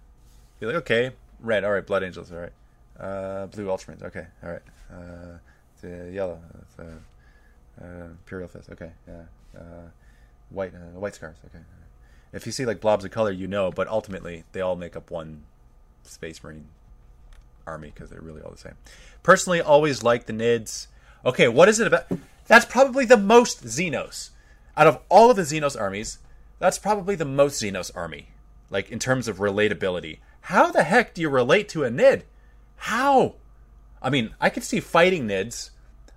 You're like, okay, red, all right, blood angels, all right, uh, blue ultramarines, okay, all right, uh, the yellow, uh, uh, imperial fist, okay, yeah, uh, white, uh, white scars, okay. If you see like blobs of color, you know, but ultimately they all make up one space marine army because they're really all the same. Personally, always like the Nids. Okay, what is it about? That's probably the most Xenos out of all of the Xenos armies. That's probably the most Xenos army, like in terms of relatability. How the heck do you relate to a Nid? How? I mean, I could see fighting Nids.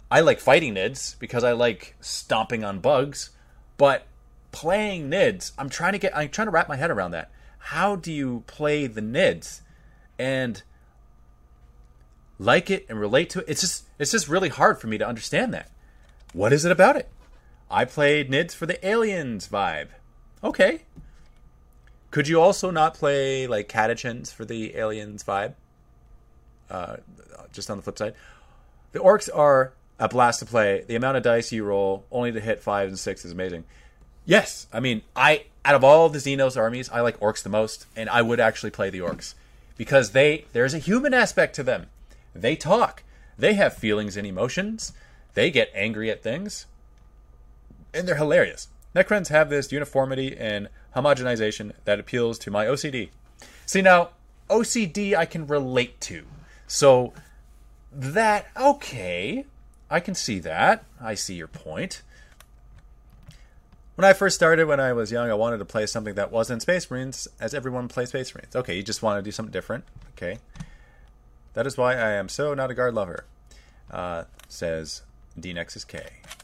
I like fighting Nids because I like stomping on bugs. But playing NIDS, I'm trying to get I'm trying to wrap my head around that. How do you play the NIDS and like it and relate to it? It's just it's just really hard for me to understand that. What is it about it? I played NIDS for the aliens vibe. Okay. Could you also not play like Catachans for the aliens vibe? Uh, just on the flip side, the orcs are a blast to play. The amount of dice you roll only to hit five and six is amazing. Yes, I mean, I out of all the Xenos armies, I like orcs the most, and I would actually play the orcs because they there's a human aspect to them. They talk, they have feelings and emotions, they get angry at things, and they're hilarious. Necrons have this uniformity and homogenization that appeals to my OCD. See now, OCD I can relate to. So that okay, I can see that. I see your point. When I first started, when I was young, I wanted to play something that wasn't Space Marines, as everyone plays Space Marines. Okay, you just want to do something different. Okay. That is why I am so not a guard lover, uh, says DNexus K. The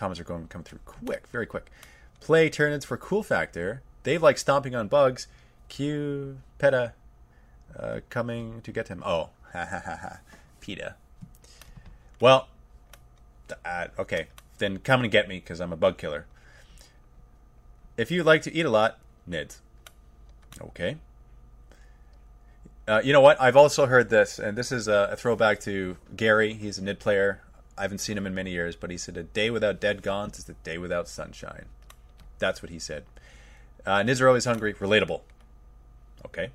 comments are going come through quick, very quick. Play Tyranids for cool factor. They like stomping on bugs. Q PETA uh, coming to get him. Oh, ha ha ha ha. PETA. Well, uh, okay, then come and get me because I'm a bug killer. If you like to eat a lot, NIDS. Okay. Uh, you know what? I've also heard this, and this is a, a, throwback to Gary. He's a NID player. I haven't seen him in many years, but he said, A day without dead gaunts is a day without sunshine. That's what he said. Uh, are always hungry. Relatable. Okay.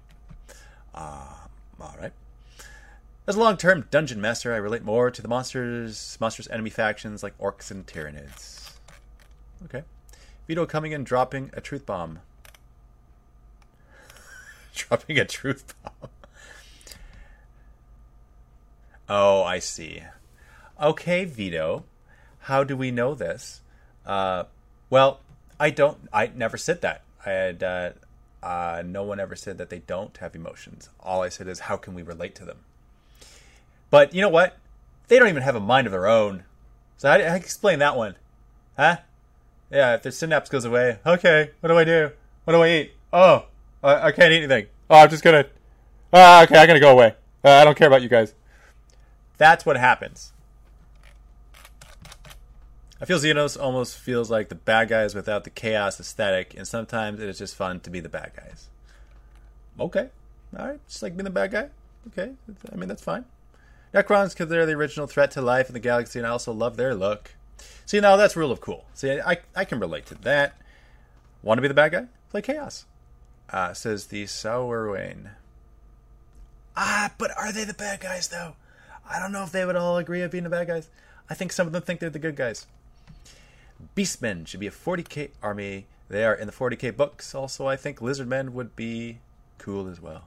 Uh, all right. As a long-term dungeon master, I relate more to the monsters, monsters' enemy factions like orcs and tyranids. Okay. Vito coming in, dropping a truth bomb. dropping a truth bomb. oh, I see. Okay, Vito. How do we know this? Uh, well, I don't. I never said that. I had. Uh, uh, no one ever said that they don't have emotions. All I said is, how can we relate to them? But you know what? They don't even have a mind of their own. So do I explain that one? Huh? Yeah, if their synapse goes away, okay, what do I do? What do I eat? Oh, I, I can't eat anything. Oh, I'm just gonna. Ah, okay, I'm gonna go away. Uh, I don't care about you guys. That's what happens. I feel Xenos almost feels like the bad guys without the chaos aesthetic, and sometimes it is just fun to be the bad guys. Okay, all right, just like being the bad guy. Okay, I mean that's fine. Necrons because they're the original threat to life in the galaxy, and I also love their look. See, now that's rule of cool. See, I, I can relate to that. Want to be the bad guy? Play Chaos. Uh, says the Sourwain. Ah, but are they the bad guys, though? I don't know if they would all agree on being the bad guys. I think some of them think they're the good guys. Beastmen should be a 40k army. They are in the 40k books. Also, I think Lizardmen would be cool as well.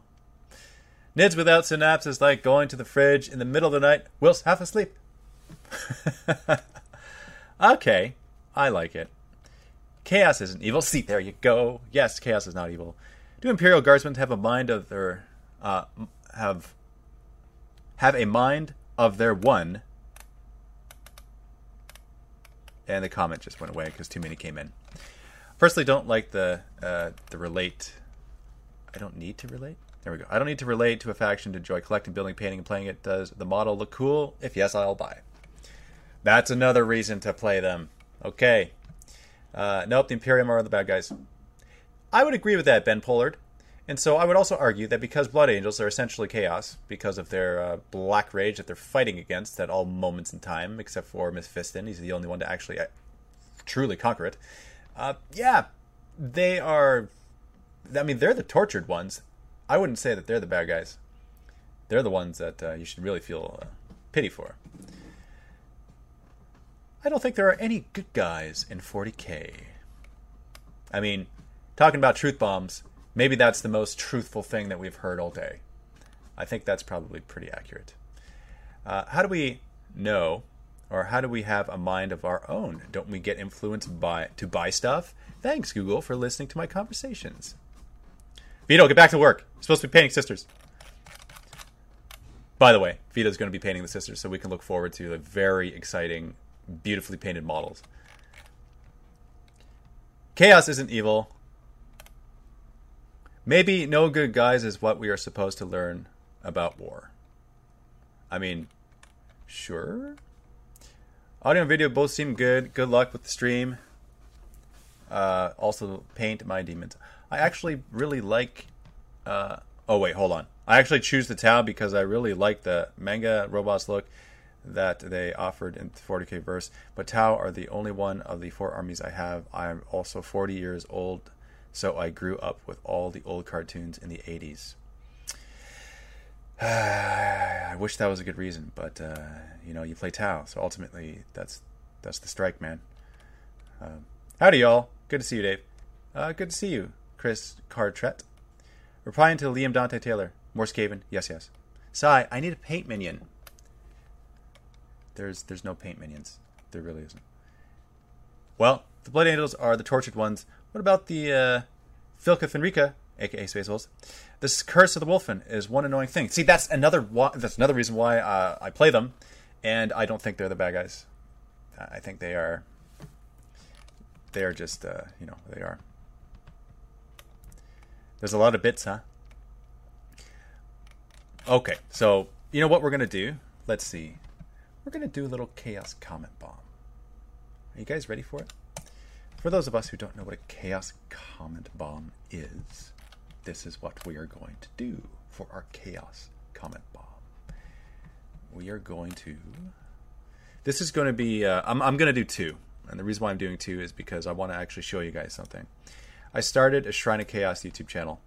Nids without synapse is like going to the fridge in the middle of the night whilst half asleep. okay, I like it. Chaos isn't evil. See, there you go. Yes, chaos is not evil. Do Imperial Guardsmen have a mind of their uh, have have a mind of their one? And the comment just went away because too many came in. Personally, don't like the uh, the relate. I don't need to relate. There we go. I don't need to relate to a faction to enjoy collecting, building, painting, and playing it. Does the model look cool? If yes, I'll buy. That's another reason to play them. Okay. Uh, nope, the Imperium are the bad guys. I would agree with that, Ben Pollard. And so I would also argue that because Blood Angels are essentially chaos, because of their uh, black rage that they're fighting against at all moments in time, except for Mephiston, he's the only one to actually uh, truly conquer it. Uh, yeah, they are. I mean, they're the tortured ones. I wouldn't say that they're the bad guys. They're the ones that uh, you should really feel uh, pity for. I don't think there are any good guys in 40k. I mean, talking about truth bombs, maybe that's the most truthful thing that we've heard all day. I think that's probably pretty accurate. Uh, how do we know, or how do we have a mind of our own? Don't we get influenced by to buy stuff? Thanks, Google, for listening to my conversations. Vito, get back to work. You're supposed to be painting sisters. By the way, Vito's going to be painting the sisters, so we can look forward to the very exciting, beautifully painted models. Chaos isn't evil. Maybe no good guys is what we are supposed to learn about war. I mean, sure. Audio and video both seem good. Good luck with the stream. Uh, also, paint my demons. I actually really like. Uh, oh wait, hold on. I actually choose the Tau because I really like the manga robots look that they offered in 40k verse. But Tau are the only one of the four armies I have. I'm also 40 years old, so I grew up with all the old cartoons in the 80s. I wish that was a good reason, but uh, you know, you play Tau, so ultimately that's that's the strike, man. Uh, howdy, y'all. Good to see you, Dave. Uh, good to see you, Chris Cartret. Replying to Liam Dante Taylor. More Skaven. Yes, yes. Sai, I need a paint minion. There's there's no paint minions. There really isn't. Well, the Blood Angels are the tortured ones. What about the uh, Vlka Fenryka, aka Space Wolves? This Curse of the Wolfen is one annoying thing. See, that's another that's another reason why uh, I play them, and I don't think they're the bad guys. I think they are. They are just uh, you know they are. There's a lot of bits, huh? Okay, so you know what we're gonna do? Let's see. We're gonna do a little chaos comment bomb. Are you guys ready for it? For those of us who don't know what a chaos comment bomb is, this is what we are going to do for our chaos comment bomb. We are going to. This is going to be. Uh, I'm, I'm going to do two. And the reason why I'm doing two is because I want to actually show you guys something. I started a Shrine of Chaos YouTube channel.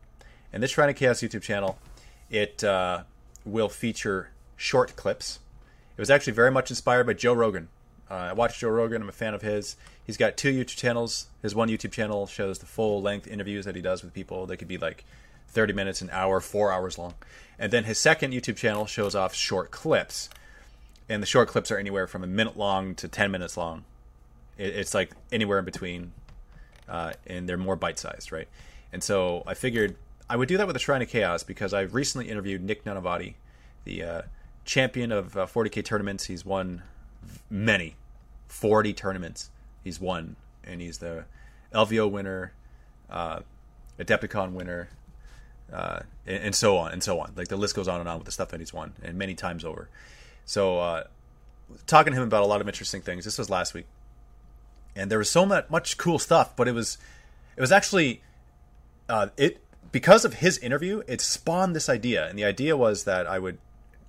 And this Shrine of Chaos YouTube channel, it uh, will feature short clips. It was actually very much inspired by Joe Rogan. Uh, I watch Joe Rogan. I'm a fan of his. He's got two YouTube channels. His one YouTube channel shows the full length interviews that he does with people. They could be like 30 minutes, an hour, four hours long. And then his second YouTube channel shows off short clips. And the short clips are anywhere from a minute long to 10 minutes long. It, it's like anywhere in between. Uh, and they're more bite sized, right? And so I figured I would do that with the Shrine of Chaos because I recently interviewed Nick Nanavati, the uh, champion of uh, 40k tournaments. He's won many, 40 tournaments. He's won, and he's the LVO winner, uh, Adepticon winner, uh, and, and, so on and so on. Like the list goes on and on with the stuff that he's won, and many times over. So, uh, talking to him about a lot of interesting things. This was last week, and there was so much, much cool stuff. But it was, it was actually, uh, it because of his interview, it spawned this idea, and the idea was that I would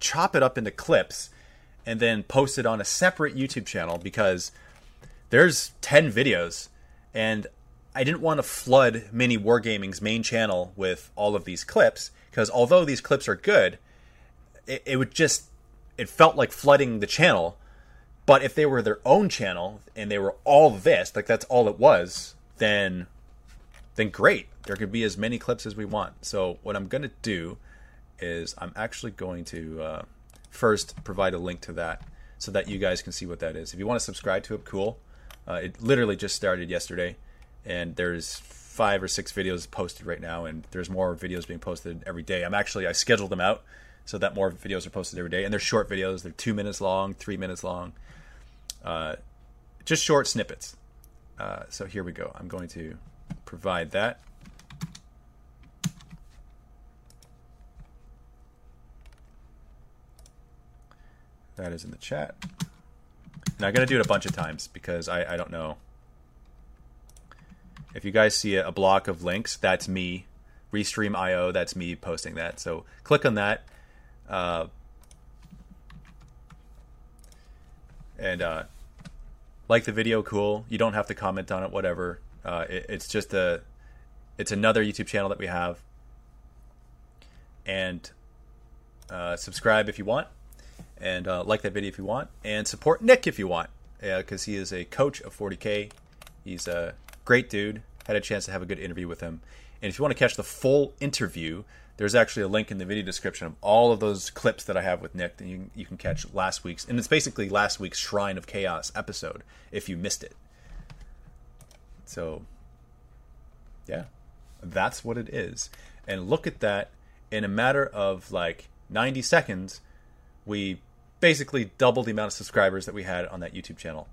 chop it up into clips and then post it on a separate YouTube channel because there's 10 videos and I didn't want to flood Mini Wargaming's main channel with all of these clips because although these clips are good, it, it, would just it felt like flooding the channel. But if they were their own channel and they were all this, like that's all it was, then then great. There could be as many clips as we want. So what I'm going to do is I'm actually going to uh, first provide a link to that so that you guys can see what that is. If you want to subscribe to it, cool. Uh, it literally just started yesterday, and there's five or six videos posted right now, and there's more videos being posted every day. I'm actually I scheduled them out so that more videos are posted every day, and they're short videos. They're two minutes long, three minutes long, uh, just short snippets. Uh, so here we go. I'm going to provide that. That is in the chat. And I'm to do it a bunch of times because I, I don't know. If you guys see a, a block of links, that's me. Restream IO, that's me posting that. So click on that. Uh, and uh, like the video, cool. You don't have to comment on it, whatever. Uh, it, it's just a, it's another YouTube channel that we have. And uh, subscribe if you want, and uh, like that video if you want, and support Nick if you want, because he is a coach of 40k. He's a great dude. Had a chance to have a good interview with him. And if you want to catch the full interview, there's actually a link in the video description of all of those clips that I have with Nick. Then you, you can catch last week's, and it's basically last week's Shrine of Chaos episode if you missed it. So, yeah, that's what it is. And look at that in a matter of like 90 seconds, we basically double the amount of subscribers that we had on that YouTube channel.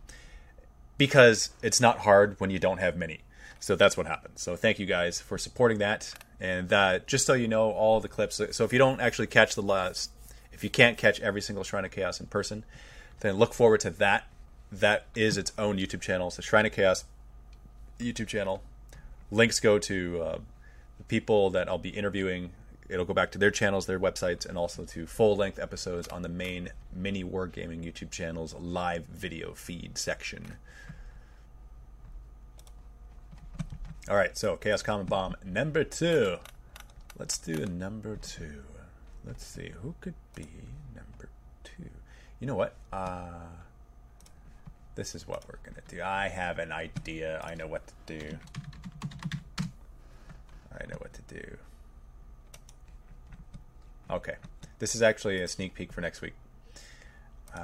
Because it's not hard when you don't have many. So that's what happened. So thank you guys for supporting that. And uh, just so you know, all the clips. So if you don't actually catch the last, if you can't catch every single Shrine of Chaos in person, then look forward to that. That is its own YouTube channel. So Shrine of Chaos YouTube channel. Links go to uh, the people that I'll be interviewing. It'll go back to their channels, their websites, and also to full length episodes on the main Mini Wargaming YouTube channel's live video feed section. All right, so Chaos Common Bomb number two. Let's do number two. Let's see who could be number two. You know what? Uh, this is what we're gonna do. I have an idea. I know what to do. I know what to do. Okay, this is actually a sneak peek for next week. Uh,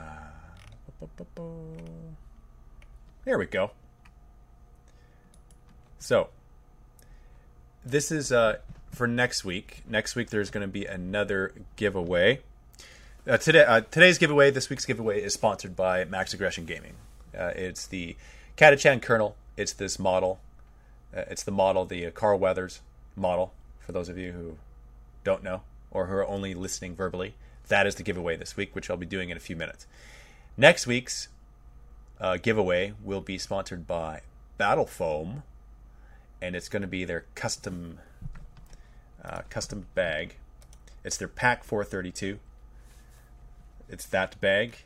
there we go. So, this is uh, for next week. Next week, there's going to be another giveaway. Uh, today, uh, today's giveaway, this week's giveaway, is sponsored by Max Aggression Gaming. Uh, it's the Catachan Colonel. It's this model. Uh, it's the model, the uh, Carl Weathers model. For those of you who don't know or who are only listening verbally, that is the giveaway this week, which I'll be doing in a few minutes. Next week's uh, giveaway will be sponsored by Battle Foam and it's going to be their custom uh, custom bag. It's their Pack 432. It's that bag.